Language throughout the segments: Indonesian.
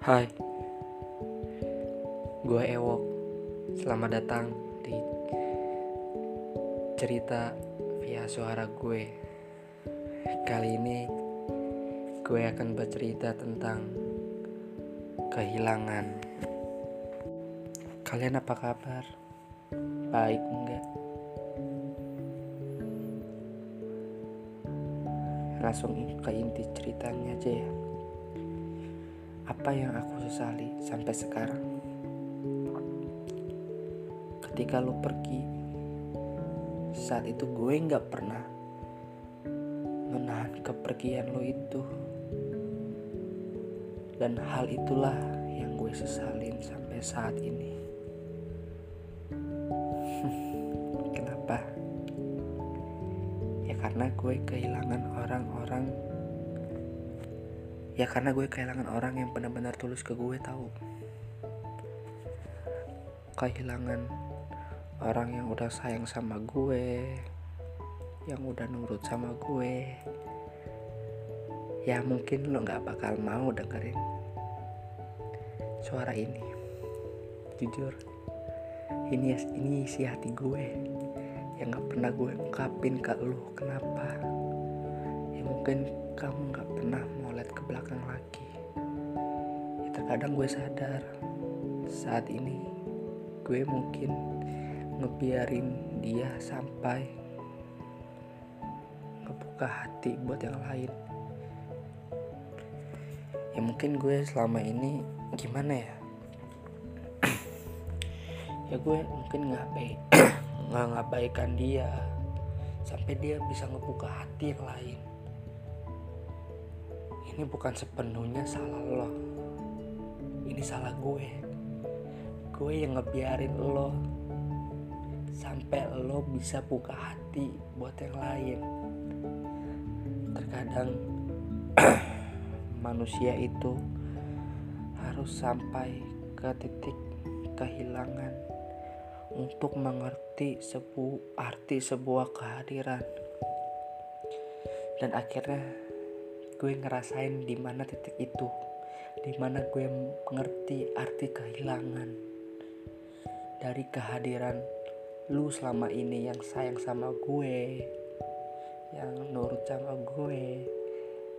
Hai, gue Ewok. Selamat datang di cerita via suara gue. Kali ini gue akan bercerita tentang kehilangan. Kalian apa kabar? Baik enggak? Langsung ke inti ceritanya aja ya apa yang aku sesali sampai sekarang. Ketika lu pergi saat itu gue nggak pernah menahan kepergian lo itu. Dan hal itulah yang gue sesalin sampai saat ini. Kenapa? Ya karena gue kehilangan orang-orang ya karena gue kehilangan orang yang benar-benar tulus ke gue tahu kehilangan orang yang udah sayang sama gue yang udah nurut sama gue. Ya mungkin lo nggak bakal mau dengerin suara ini. Jujur ini ini isi hati gue yang nggak pernah gue ungkapin ke lo. Kenapa mungkin kamu nggak pernah mau lihat ke belakang lagi. Ya terkadang gue sadar saat ini gue mungkin ngebiarin dia sampai ngebuka hati buat yang lain. Ya mungkin gue selama ini gimana ya? Ya gue mungkin nggak baik nggak ngabaikan dia sampai dia bisa ngebuka hati yang lain ini bukan sepenuhnya salah lo. Ini salah gue. Gue yang ngebiarin lo sampai lo bisa buka hati buat yang lain. Terkadang manusia itu harus sampai ke titik kehilangan untuk mengerti sebu arti sebuah kehadiran. Dan akhirnya gue ngerasain di mana titik itu di mana gue mengerti arti kehilangan dari kehadiran lu selama ini yang sayang sama gue yang nurut sama gue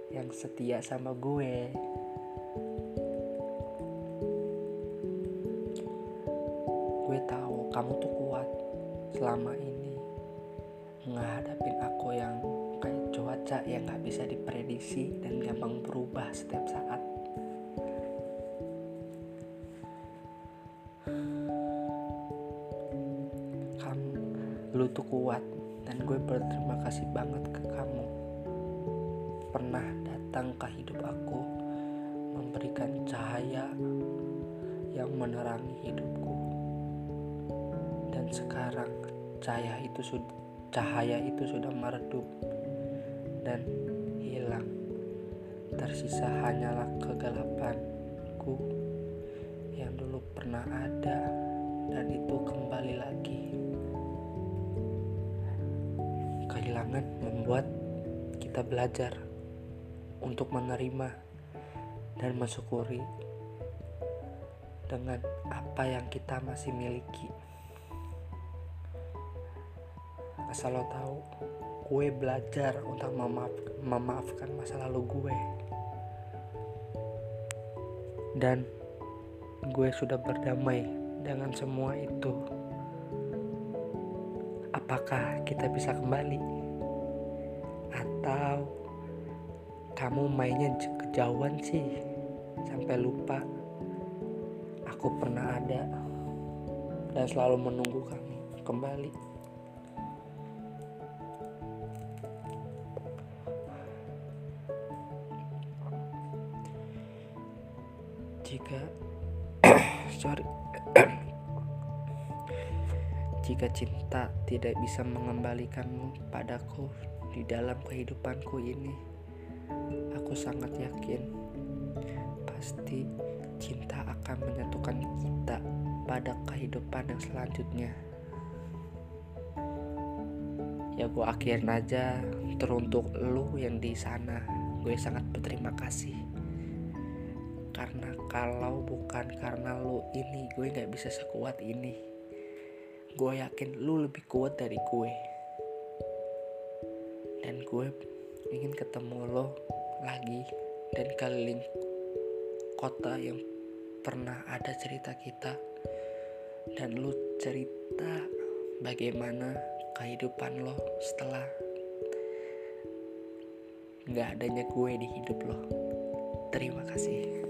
yang setia sama gue. Gue tahu kamu tuh kuat selama ini menghadapin aku yang cuaca yang gak bisa diprediksi dan gampang berubah setiap saat. Kamu, lu tuh kuat dan gue berterima kasih banget ke kamu. Pernah datang ke hidup aku, memberikan cahaya yang menerangi hidupku. Dan sekarang cahaya itu sudah cahaya itu sudah meredup dan hilang. Tersisa hanyalah kegelapanku yang dulu pernah ada dan itu kembali lagi. Kehilangan membuat kita belajar untuk menerima dan mensyukuri dengan apa yang kita masih miliki. Asal lo tahu, gue belajar untuk memaaf, memaafkan masa lalu gue. Dan gue sudah berdamai dengan semua itu. Apakah kita bisa kembali? Atau kamu mainnya kejauhan sih? Sampai lupa. Aku pernah ada dan selalu menunggu kamu kembali jika sorry. Jika cinta tidak bisa mengembalikanmu padaku di dalam kehidupanku ini aku sangat yakin pasti cinta akan menyatukan kita pada kehidupan yang selanjutnya. Ya gue akhirin aja. Teruntuk lu yang di sana. Gue sangat berterima kasih karena kalau bukan karena lu ini gue nggak bisa sekuat ini. Gue yakin lu lebih kuat dari gue. Dan gue ingin ketemu lo lagi dan keliling kota yang pernah ada cerita kita. Dan lu cerita bagaimana kehidupan lo setelah nggak adanya gue di hidup lo. Terima kasih